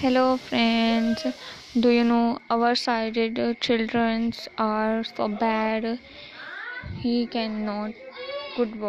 Hello, friends. Do you know our sided children are so bad? He cannot. Good boy.